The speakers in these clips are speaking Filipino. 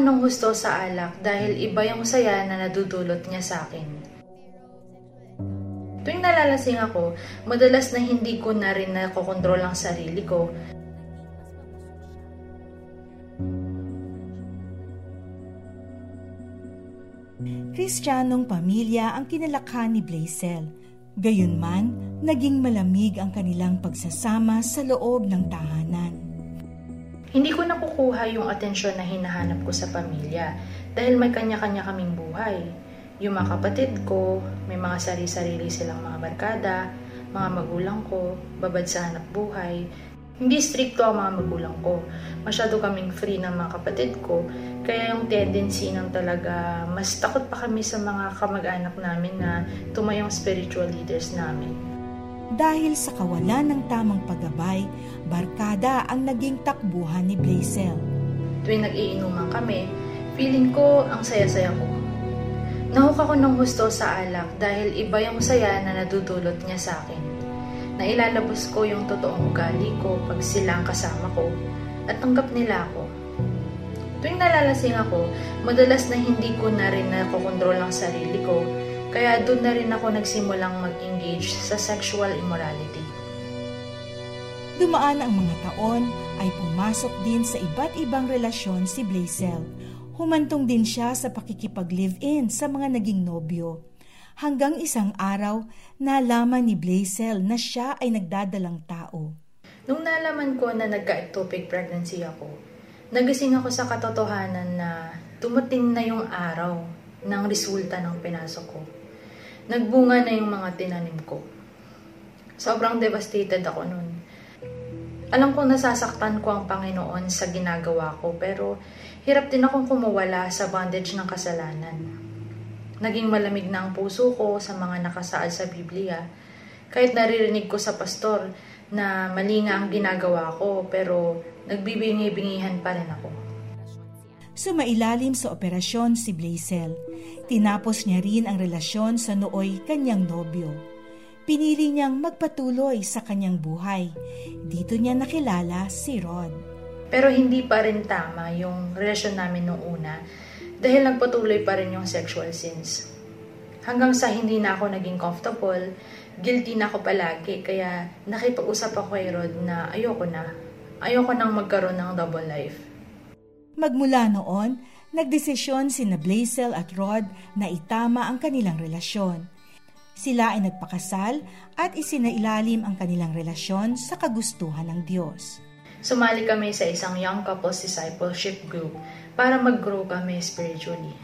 ako ng husto sa alak dahil iba yung saya na nadudulot niya sa akin. Tuwing nalalasing ako, madalas na hindi ko na rin nakokontrol ang sarili ko. Kristiyanong pamilya ang kinalakhan ni Blaisel. Gayunman, naging malamig ang kanilang pagsasama sa loob ng tahanan. Hindi ko nakukuha yung atensyon na hinahanap ko sa pamilya dahil may kanya-kanya kaming buhay. Yung mga kapatid ko, may mga sarili-sarili silang mga barkada, mga magulang ko, babad sa hanap buhay. Hindi stricto ang mga magulang ko. Masyado kaming free ng mga kapatid ko. Kaya yung tendency ng talaga, mas takot pa kami sa mga kamag-anak namin na tumayong spiritual leaders namin. Dahil sa kawalan ng tamang paggabay, barkada ang naging takbuhan ni Blaisel. Tuwing nag-iinuman kami, feeling ko ang saya-saya ko. Nahuk ako ng gusto sa alak dahil iba yung saya na nadudulot niya sa akin. Nailalabas ko yung totoong ugali ko pag sila ang kasama ko at tanggap nila ako. Tuwing nalalasing ako, madalas na hindi ko na rin nakokontrol ang sarili ko kaya doon na rin ako nagsimulang mag-engage sa sexual immorality. Dumaan ang mga taon ay pumasok din sa iba't ibang relasyon si Blaisel. Humantong din siya sa pakikipag-live-in sa mga naging nobyo. Hanggang isang araw, nalaman ni Blaisel na siya ay nagdadalang tao. Nung nalaman ko na nagka-ectopic pregnancy ako, nagising ako sa katotohanan na dumating na yung araw ng resulta ng pinasok ko. Nagbunga na yung mga tinanim ko. Sobrang devastated ako noon. Alam kong nasasaktan ko ang Panginoon sa ginagawa ko pero hirap din akong kumawala sa bondage ng kasalanan. Naging malamig na ang puso ko sa mga nakasaad sa Biblia. Kahit naririnig ko sa pastor na mali nga ang ginagawa ko pero nagbibingi-bingihan pa rin ako. Sumailalim sa operasyon si Blaisel. Tinapos niya rin ang relasyon sa nooy kanyang nobyo pinili niyang magpatuloy sa kanyang buhay. Dito niya nakilala si Rod. Pero hindi pa rin tama yung relasyon namin nung una dahil nagpatuloy pa rin yung sexual sins. Hanggang sa hindi na ako naging comfortable, guilty na ako palagi kaya nakipag-usap ako kay Rod na ayoko na. Ayoko nang magkaroon ng double life. Magmula noon, nagdesisyon si na Blaisel at Rod na itama ang kanilang relasyon. Sila ay nagpakasal at isinailalim ang kanilang relasyon sa kagustuhan ng Diyos. Sumali kami sa isang young couples discipleship group para mag-grow kami spiritually.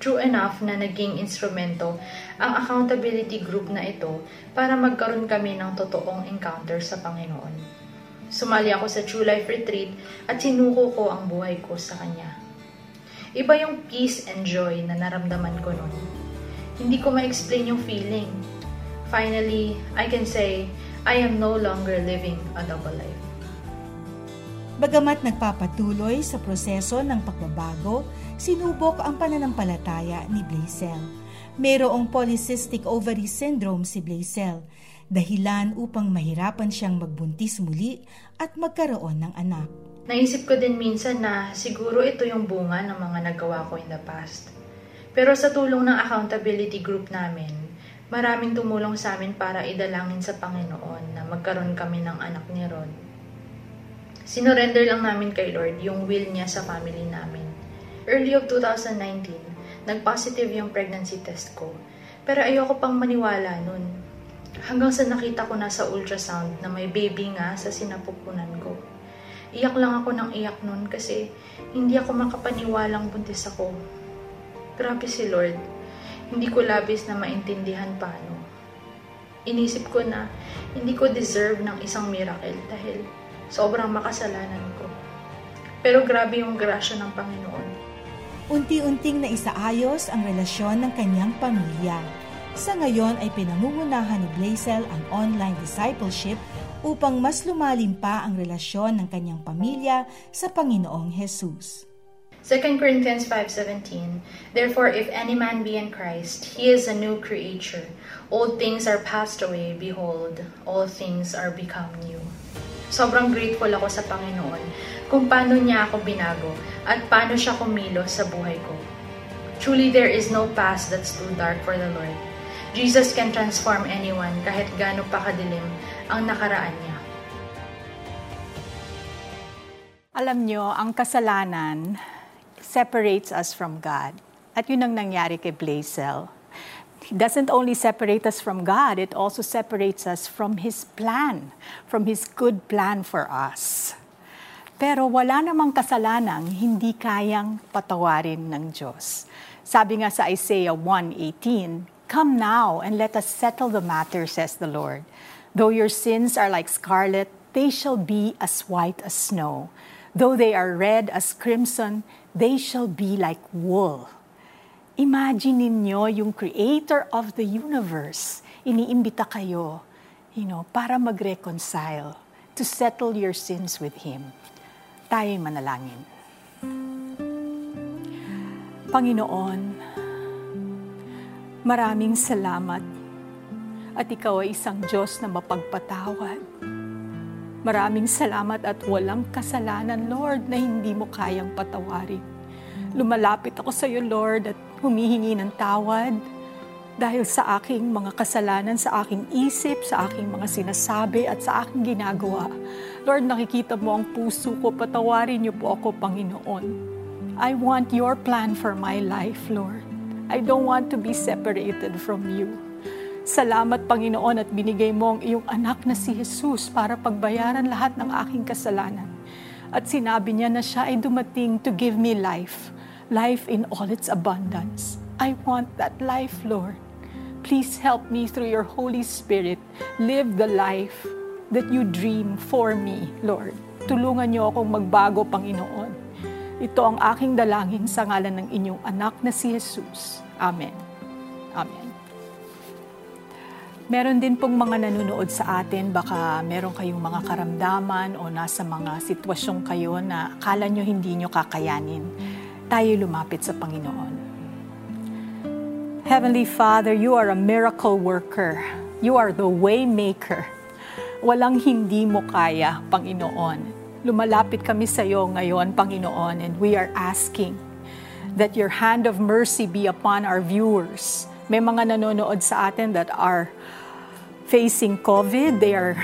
True enough na naging instrumento ang accountability group na ito para magkaroon kami ng totoong encounter sa Panginoon. Sumali ako sa True Life Retreat at sinuko ko ang buhay ko sa Kanya. Iba yung peace and joy na naramdaman ko noon hindi ko ma-explain yung feeling. Finally, I can say, I am no longer living a double life. Bagamat nagpapatuloy sa proseso ng pagbabago, sinubok ang pananampalataya ni Blaisel. Mayroong polycystic ovary syndrome si Blaisel, dahilan upang mahirapan siyang magbuntis muli at magkaroon ng anak. Naisip ko din minsan na siguro ito yung bunga ng mga nagawa ko in the past. Pero sa tulong ng accountability group namin, maraming tumulong sa amin para idalangin sa Panginoon na magkaroon kami ng anak ni Rod. Sinorender lang namin kay Lord yung will niya sa family namin. Early of 2019, nag-positive yung pregnancy test ko. Pero ayoko pang maniwala nun. Hanggang sa nakita ko na sa ultrasound na may baby nga sa sinapupunan ko. Iyak lang ako ng iyak nun kasi hindi ako makapaniwalang buntis ako Grabe si Lord. Hindi ko labis na maintindihan paano. Inisip ko na hindi ko deserve ng isang miracle dahil sobrang makasalanan ko. Pero grabe yung grasya ng Panginoon. Unti-unting na isaayos ang relasyon ng kanyang pamilya. Sa ngayon ay pinangungunahan ni Blaisel ang online discipleship upang mas lumalim pa ang relasyon ng kanyang pamilya sa Panginoong Jesus. 2 Corinthians 5:17 Therefore if any man be in Christ he is a new creature old things are passed away behold all things are become new Sobrang grateful ako sa Panginoon kung paano niya ako binago at paano siya kumilos sa buhay ko. Truly, there is no past that's too dark for the Lord. Jesus can transform anyone kahit gaano pa kadilim ang nakaraan niya. Alam nyo, ang kasalanan separates us from God. At yun ang nangyari kay Blazel. He doesn't only separate us from God, it also separates us from His plan, from His good plan for us. Pero wala namang kasalanang hindi kayang patawarin ng Diyos. Sabi nga sa Isaiah 1:18, Come now and let us settle the matter, says the Lord. Though your sins are like scarlet, they shall be as white as snow. Though they are red as crimson, they shall be like wool. Imagine ninyo yung creator of the universe. Iniimbita kayo, you know, para mag-reconcile, to settle your sins with Him. Tayo'y manalangin. Panginoon, maraming salamat at Ikaw ay isang Diyos na mapagpatawad. Maraming salamat at walang kasalanan, Lord, na hindi mo kayang patawarin. Lumalapit ako sa iyo, Lord, at humihingi ng tawad dahil sa aking mga kasalanan, sa aking isip, sa aking mga sinasabi at sa aking ginagawa. Lord, nakikita mo ang puso ko, patawarin niyo po ako, Panginoon. I want your plan for my life, Lord. I don't want to be separated from you. Salamat, Panginoon, at binigay mo ang iyong anak na si Jesus para pagbayaran lahat ng aking kasalanan. At sinabi niya na siya ay dumating to give me life life in all its abundance. I want that life, Lord. Please help me through your Holy Spirit live the life that you dream for me, Lord. Tulungan niyo akong magbago, Panginoon. Ito ang aking dalangin sa ngalan ng inyong anak na si Jesus. Amen. Amen. Meron din pong mga nanonood sa atin, baka meron kayong mga karamdaman o nasa mga sitwasyon kayo na akala nyo hindi nyo kakayanin tayo lumapit sa Panginoon. Heavenly Father, you are a miracle worker. You are the way maker. Walang hindi mo kaya, Panginoon. Lumalapit kami sa iyo ngayon, Panginoon, and we are asking that your hand of mercy be upon our viewers. May mga nanonood sa atin that are facing COVID. They are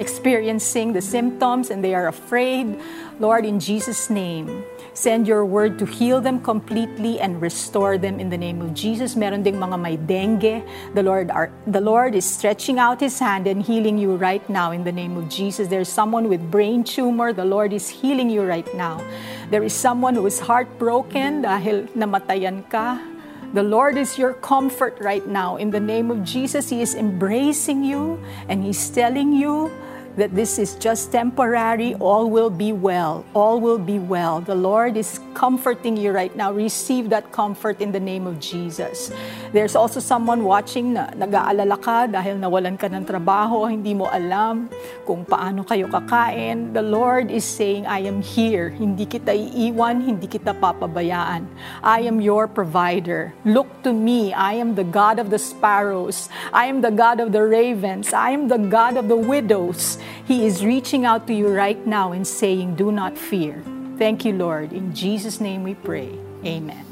experiencing the symptoms and they are afraid. Lord, in Jesus' name, Send your word to heal them completely and restore them in the name of Jesus. Meron ding mga may dengue. The Lord, are, the Lord is stretching out His hand and healing you right now in the name of Jesus. There's someone with brain tumor. The Lord is healing you right now. There is someone who is heartbroken dahil namatayan ka. The Lord is your comfort right now. In the name of Jesus, He is embracing you and He's telling you that this is just temporary. All will be well. All will be well. The Lord is comforting you right now. Receive that comfort in the name of Jesus. There's also someone watching na nag-aalala ka dahil nawalan ka ng trabaho, hindi mo alam kung paano kayo kakain. The Lord is saying, I am here. Hindi kita iiwan, hindi kita papabayaan. I am your provider. Look to me. I am the God of the sparrows. I am the God of the ravens. I am the God of the widows. He is reaching out to you right now and saying, Do not fear. Thank you, Lord. In Jesus' name we pray. Amen.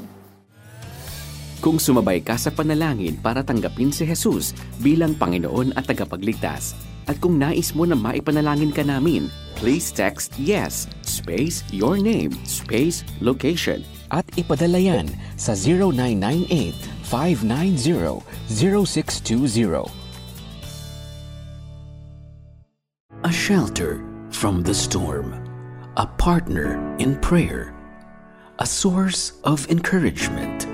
Kung sumabay ka sa panalangin para tanggapin si Jesus bilang Panginoon at tagapagligtas, at kung nais mo na maipanalangin ka namin, please text YES, space, your name, space, location, at ipadala yan sa 0998 590 0620. A shelter from the storm, a partner in prayer, a source of encouragement,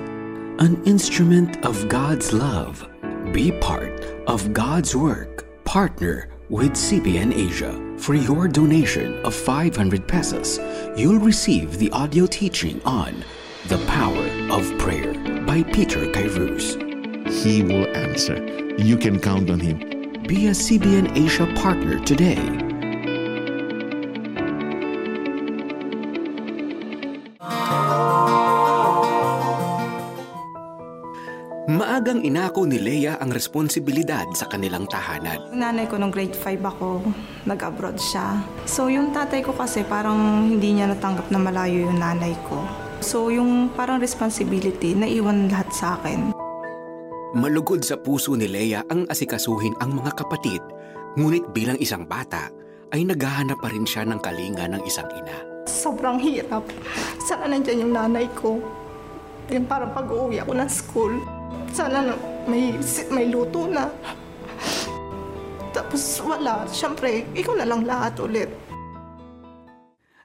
an instrument of God's love. Be part of God's work. Partner with CBN Asia. For your donation of 500 pesos, you'll receive the audio teaching on The Power of Prayer by Peter Kairos. He will answer. You can count on him. Be a CBN Asia partner today. Maagang inako ni Leia ang responsibilidad sa kanilang tahanan. Yung nanay ko nung grade 5 ako, nag-abroad siya. So yung tatay ko kasi parang hindi niya natanggap na malayo yung nanay ko. So yung parang responsibility, naiwan lahat sa akin. Malugod sa puso ni Leia ang asikasuhin ang mga kapatid, ngunit bilang isang bata, ay naghahanap pa rin siya ng kalinga ng isang ina. Sobrang hirap. Sana nandyan yung nanay ko. Yung parang pag-uwi ako ng school. Sana na- may, may luto na. Tapos wala. Siyempre, ikaw na lang lahat ulit.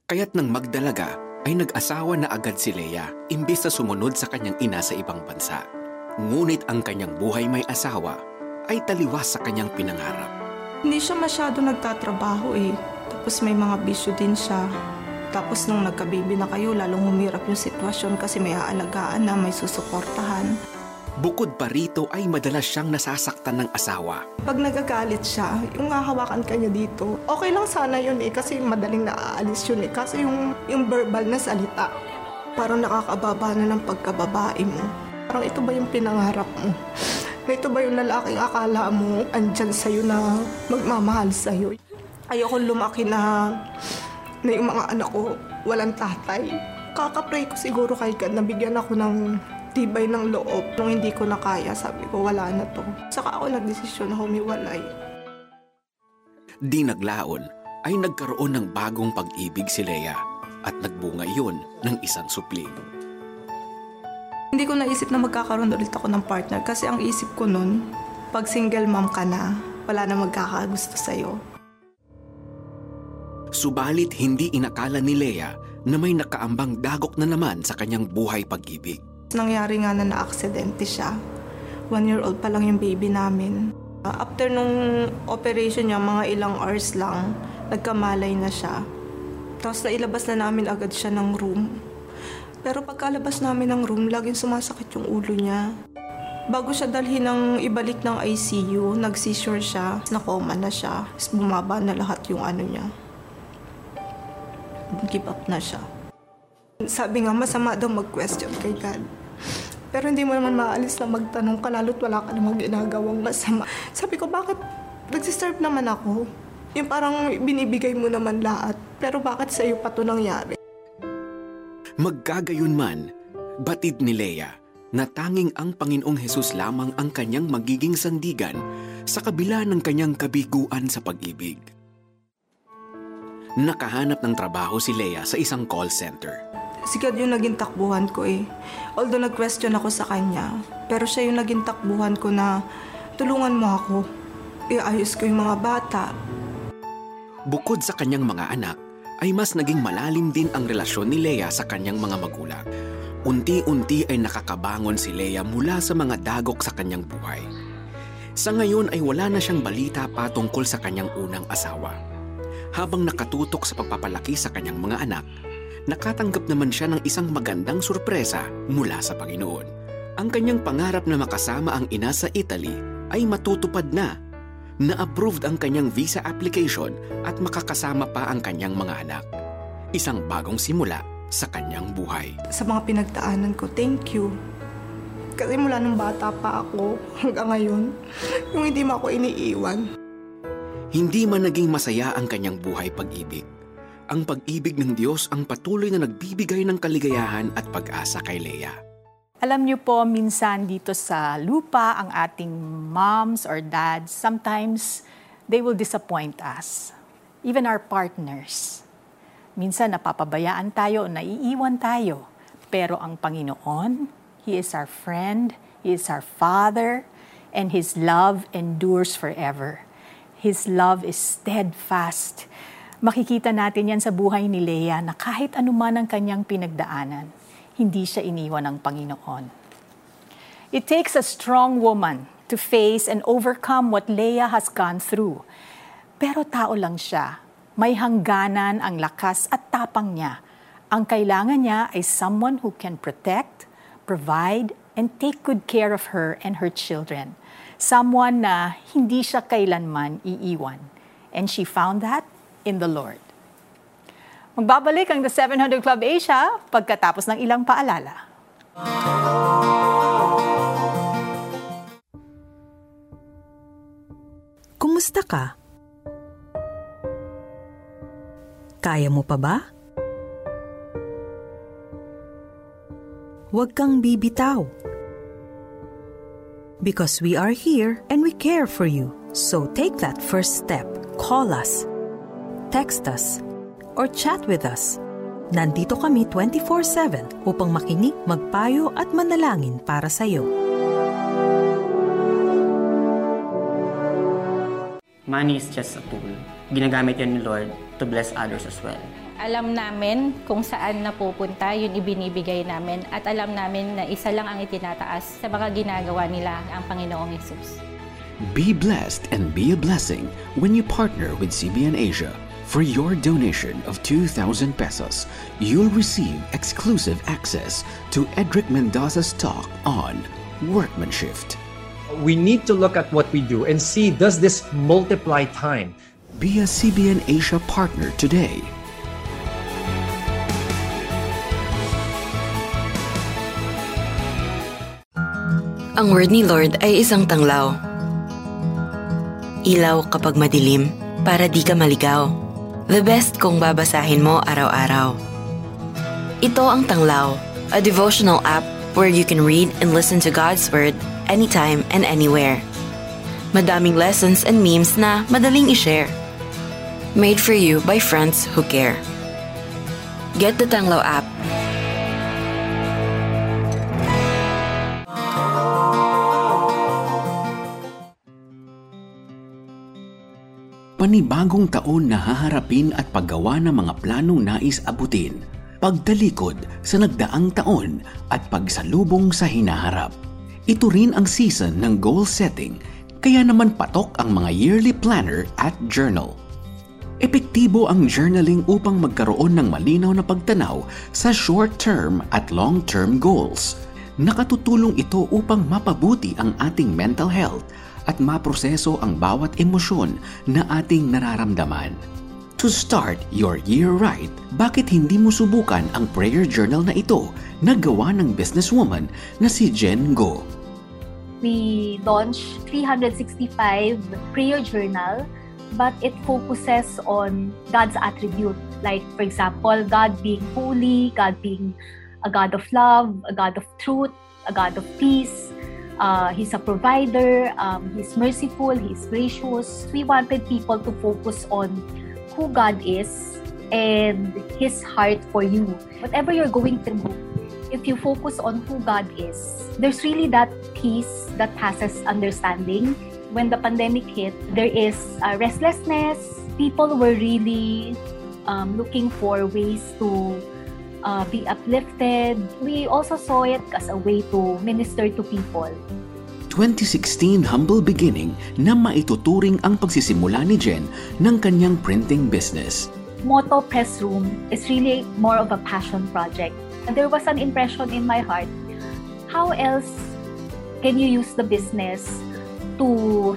Kaya't nang magdalaga, ay nag-asawa na agad si Leia imbis na sumunod sa kanyang ina sa ibang bansa. Ngunit ang kanyang buhay may asawa ay taliwas sa kanyang pinangarap. Hindi siya masyado nagtatrabaho eh. Tapos may mga bisyo din siya. Tapos nung nagkabibi na kayo, lalong humirap yung sitwasyon kasi may aalagaan na may susuportahan. Bukod pa rito ay madalas siyang nasasaktan ng asawa. Pag nagagalit siya, yung hahawakan ka niya dito, okay lang sana yun eh, kasi madaling naaalis yun eh. Kasi yung, yung verbal na salita, parang nakakababa na ng pagkababae mo. Parang ito ba yung pinangarap mo? Na ito ba yung lalaking akala mo andyan sa'yo na magmamahal sa'yo? Ayoko lumaki na, na yung mga anak ko walang tatay. Kakapray ko siguro kay God na bigyan ako ng tibay ng loob. Nung hindi ko na kaya, sabi ko, wala na to. Saka ako nagdesisyon na humiwalay. Di naglaon ay nagkaroon ng bagong pag-ibig si Leia at nagbunga iyon ng isang supling. Hindi ko naisip na magkakaroon ulit ako ng partner kasi ang isip ko nun, pag single mom ka na, wala na magkakagusto sa'yo. Subalit hindi inakala ni Leia na may nakaambang dagok na naman sa kanyang buhay pag-ibig. Nangyari nga na na-aksidente siya. One year old pa lang yung baby namin. After nung operation niya, mga ilang hours lang, nagkamalay na siya. Tapos nailabas na namin agad siya ng room. Pero pagkalabas namin ng room, laging sumasakit yung ulo niya. Bago siya dalhin ng ibalik ng ICU, nag-seizure siya, nakoma na siya, bumaba na lahat yung ano niya. Give up na siya. Sabi nga, masama daw mag-question kay God. Pero hindi mo naman maalis na magtanong ka, lalo't wala ka namang ginagawang masama. Sabi ko, bakit nagsiserve naman ako? Yung parang binibigay mo naman lahat. Pero bakit sa'yo pa to nangyari? Magkagayon man, batid ni Leia na tanging ang Panginoong Hesus lamang ang kanyang magiging sandigan sa kabila ng kanyang kabiguan sa pag-ibig. Nakahanap ng trabaho si Leia sa isang call center. Si God yung naging takbuhan ko eh. Although nag-question ako sa kanya, pero siya yung naging takbuhan ko na tulungan mo ako. Iayos ko yung mga bata. Bukod sa kanyang mga anak, ay mas naging malalim din ang relasyon ni Leia sa kanyang mga magulang. Unti-unti ay nakakabangon si Leia mula sa mga dagok sa kanyang buhay. Sa ngayon ay wala na siyang balita patungkol sa kanyang unang asawa. Habang nakatutok sa pagpapalaki sa kanyang mga anak, nakatanggap naman siya ng isang magandang sorpresa mula sa Panginoon. Ang kanyang pangarap na makasama ang ina sa Italy ay matutupad na. Na-approved ang kanyang visa application at makakasama pa ang kanyang mga anak. Isang bagong simula sa kanyang buhay. Sa mga pinagdaanan ko, thank you. Kasi mula nung bata pa ako hanggang ngayon, yung hindi mo ako iniiwan. Hindi man naging masaya ang kanyang buhay pag-ibig. Ang pag-ibig ng Diyos ang patuloy na nagbibigay ng kaligayahan at pag-asa kay Leia. Alam niyo po, minsan dito sa lupa, ang ating moms or dads, sometimes they will disappoint us. Even our partners. Minsan napapabayaan tayo, naiiwan tayo. Pero ang Panginoon, He is our friend, He is our Father, and His love endures forever. His love is steadfast. Makikita natin yan sa buhay ni Leah na kahit anuman ang kanyang pinagdaanan, hindi siya iniwan ng Panginoon. It takes a strong woman to face and overcome what Leah has gone through. Pero tao lang siya. May hangganan ang lakas at tapang niya. Ang kailangan niya ay someone who can protect, provide, and take good care of her and her children. Someone na hindi siya kailanman iiwan. And she found that in the Lord. Magbabalik ang The 700 Club Asia pagkatapos ng ilang paalala. Kumusta ka? Kaya mo pa ba? Huwag kang bibitaw. Because we are here and we care for you. So take that first step. Call us. Text us or chat with us. Nandito kami 24-7 upang makinig, magpayo at manalangin para sa iyo. Money is just a tool. Ginagamit yan ni Lord to bless others as well. Alam namin kung saan napupunta, yun ibinibigay namin. At alam namin na isa lang ang itinataas sa mga ginagawa nila ang Panginoong Yesus. Be blessed and be a blessing when you partner with CBN Asia. For your donation of 2,000 pesos, you'll receive exclusive access to Edric Mendoza's talk on workmanship. We need to look at what we do and see does this multiply time? Be a CBN Asia partner today. Ang word ni Lord ay isang tanglaw. Ilaw kapag madilim para di ka maligaw. The best kung babasahin mo araw-araw. Ito ang Tanglaw, a devotional app where you can read and listen to God's Word anytime and anywhere. Madaming lessons and memes na madaling i-share. Made for you by friends who care. Get the Tanglaw app Panibagong taon na haharapin at paggawa ng mga planong nais abutin, pagdalikod sa nagdaang taon at pagsalubong sa hinaharap. Ito rin ang season ng goal setting, kaya naman patok ang mga yearly planner at journal. Epektibo ang journaling upang magkaroon ng malinaw na pagtanaw sa short-term at long-term goals. Nakatutulong ito upang mapabuti ang ating mental health at maproseso ang bawat emosyon na ating nararamdaman. To start your year right, bakit hindi mo subukan ang prayer journal na ito na gawa ng businesswoman na si Jen Go? We launched 365 prayer journal but it focuses on God's attribute. Like, for example, God being holy, God being a God of love, a God of truth, a God of peace, Uh, he's a provider, um, he's merciful, he's gracious. We wanted people to focus on who God is and his heart for you. Whatever you're going through, if you focus on who God is, there's really that peace that passes understanding. When the pandemic hit, there is uh, restlessness. People were really um, looking for ways to uh, be uplifted. We also saw it as a way to minister to people. 2016 humble beginning na maituturing ang pagsisimula ni Jen ng kanyang printing business. Moto Press Room is really more of a passion project. There was an impression in my heart, how else can you use the business to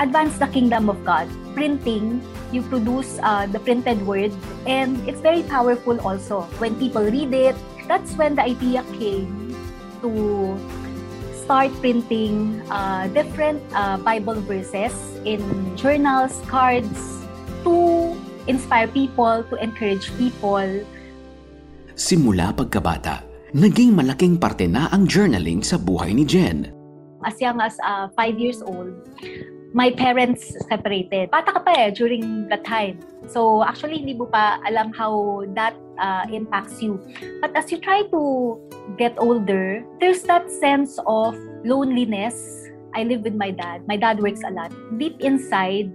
advance the kingdom of God? Printing you produce uh, the printed word. And it's very powerful also. When people read it that's when the idea came to start printing uh, different uh, bible verses in journals cards to inspire people to encourage people. Simula pagkabata naging malaking parte na ang journaling sa buhay ni Jen. As young as 5 uh, years old my parents separated. Bata ka pa eh during that time. So actually, hindi mo pa alam how that uh, impacts you. But as you try to get older, there's that sense of loneliness. I live with my dad. My dad works a lot. Deep inside,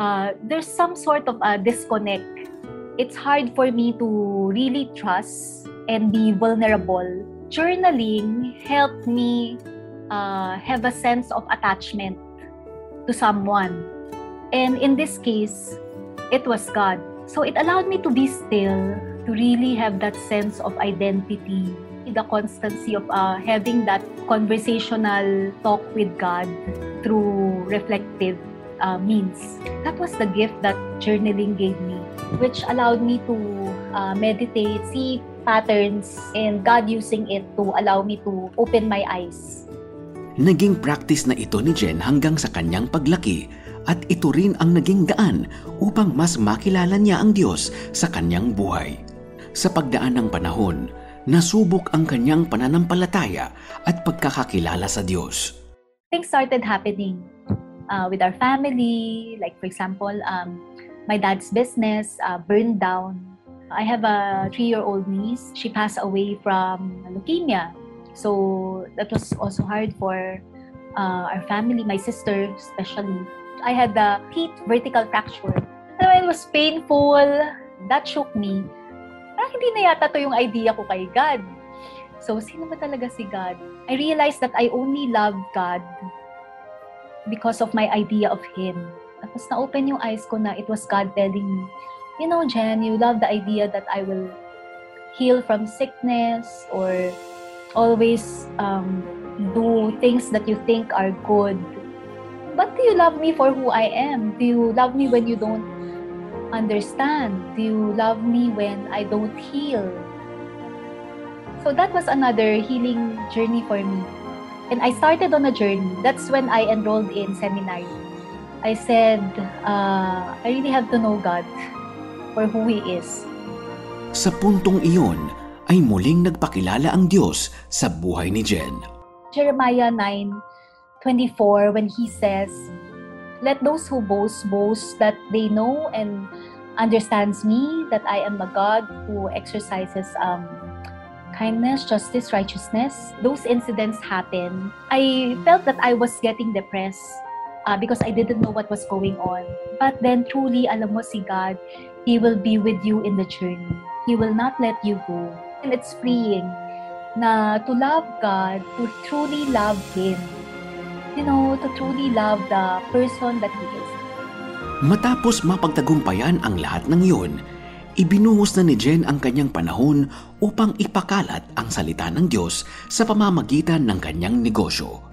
uh, there's some sort of a disconnect. It's hard for me to really trust and be vulnerable. Journaling helped me uh, have a sense of attachment to someone. And in this case, it was God. So it allowed me to be still, to really have that sense of identity, the constancy of uh, having that conversational talk with God through reflective uh, means. That was the gift that journaling gave me, which allowed me to uh, meditate, see patterns, and God using it to allow me to open my eyes Naging practice na ito ni Jen hanggang sa kanyang paglaki at ito rin ang naging daan upang mas makilala niya ang Diyos sa kanyang buhay. Sa pagdaan ng panahon, nasubok ang kanyang pananampalataya at pagkakakilala sa Diyos. Things started happening uh, with our family. Like, for example, um, my dad's business uh, burned down. I have a three-year-old niece. She passed away from leukemia. So that was also hard for uh, our family, my sister especially. I had the teeth vertical fracture. It was painful. That shook me. Parang hindi na yata to yung idea ko kay God. So, sino ba talaga si God? I realized that I only love God because of my idea of Him. Tapos na-open yung eyes ko na it was God telling me, you know, Jen, you love the idea that I will heal from sickness or always um, do things that you think are good. But do you love me for who I am? Do you love me when you don't understand? Do you love me when I don't heal? So that was another healing journey for me. And I started on a journey. That's when I enrolled in seminary. I said, uh, I really have to know God for who He is. Sa puntong iyon ay muling nagpakilala ang Diyos sa buhay ni Jen. Jeremiah 9:24 when he says, "Let those who boast boast that they know and understands me that I am a God who exercises um, kindness, justice, righteousness." Those incidents happen. I felt that I was getting depressed uh, because I didn't know what was going on. But then truly, alam mo si God, He will be with you in the journey. He will not let you go. And it's freeing na to love God, to truly love Him. You know, to truly love the person that He is. Matapos mapagtagumpayan ang lahat ng iyon, ibinuhos na ni Jen ang kanyang panahon upang ipakalat ang salita ng Diyos sa pamamagitan ng kanyang negosyo.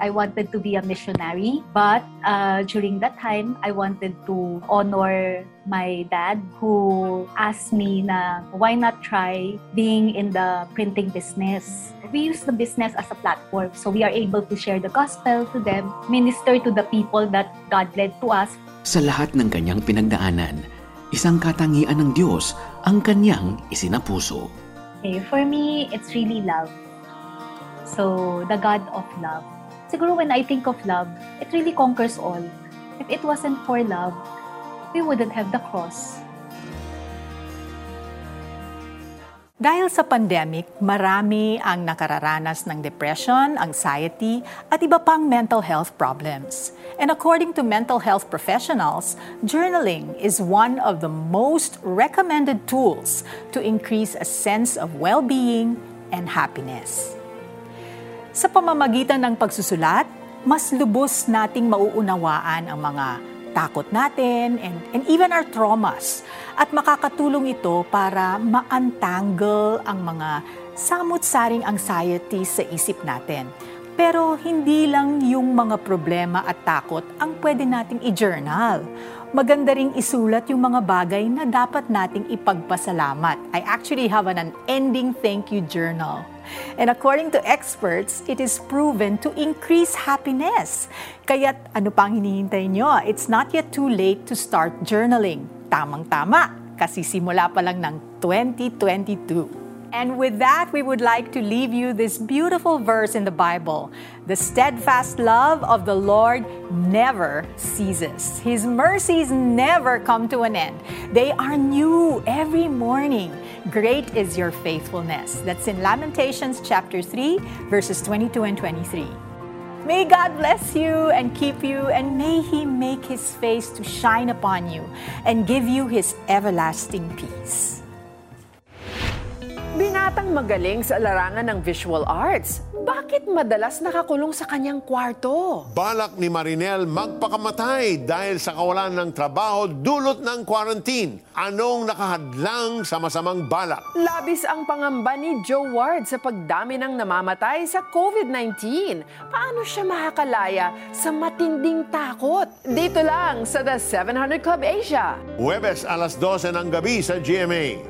I wanted to be a missionary, but uh, during that time, I wanted to honor my dad who asked me na why not try being in the printing business. We use the business as a platform so we are able to share the gospel to them, minister to the people that God led to us. Sa lahat ng kanyang pinagdaanan, isang katangian ng Diyos ang kanyang isinapuso. Okay, for me, it's really love. So, the God of love. Siguro when I think of love, it really conquers all. If it wasn't for love, we wouldn't have the cross. Dahil sa pandemic, marami ang nakararanas ng depression, anxiety, at iba pang mental health problems. And according to mental health professionals, journaling is one of the most recommended tools to increase a sense of well-being and happiness. Sa pamamagitan ng pagsusulat, mas lubos nating mauunawaan ang mga takot natin and, and even our traumas. At makakatulong ito para ma-untangle ang mga samut-saring anxiety sa isip natin. Pero hindi lang yung mga problema at takot ang pwede nating i-journal. Maganda ring isulat yung mga bagay na dapat nating ipagpasalamat. I actually have an unending thank you journal. And according to experts, it is proven to increase happiness. Kaya't ano pang hinihintay nyo? It's not yet too late to start journaling. Tamang-tama, kasi simula pa lang ng 2022. And with that, we would like to leave you this beautiful verse in the Bible. The steadfast love of the Lord never ceases. His mercies never come to an end. They are new every morning. Great is your faithfulness. That's in Lamentations chapter 3, verses 22 and 23. May God bless you and keep you, and may He make His face to shine upon you and give you His everlasting peace. Binatang magaling sa larangan ng visual arts. Bakit madalas nakakulong sa kanyang kwarto? Balak ni Marinel magpakamatay dahil sa kawalan ng trabaho dulot ng quarantine. Anong nakahadlang sa masamang balak? Labis ang pangamba ni Joe Ward sa pagdami ng namamatay sa COVID-19. Paano siya makakalaya sa matinding takot? Dito lang sa The 700 Club Asia. Huwebes alas 12 ng gabi sa GMA.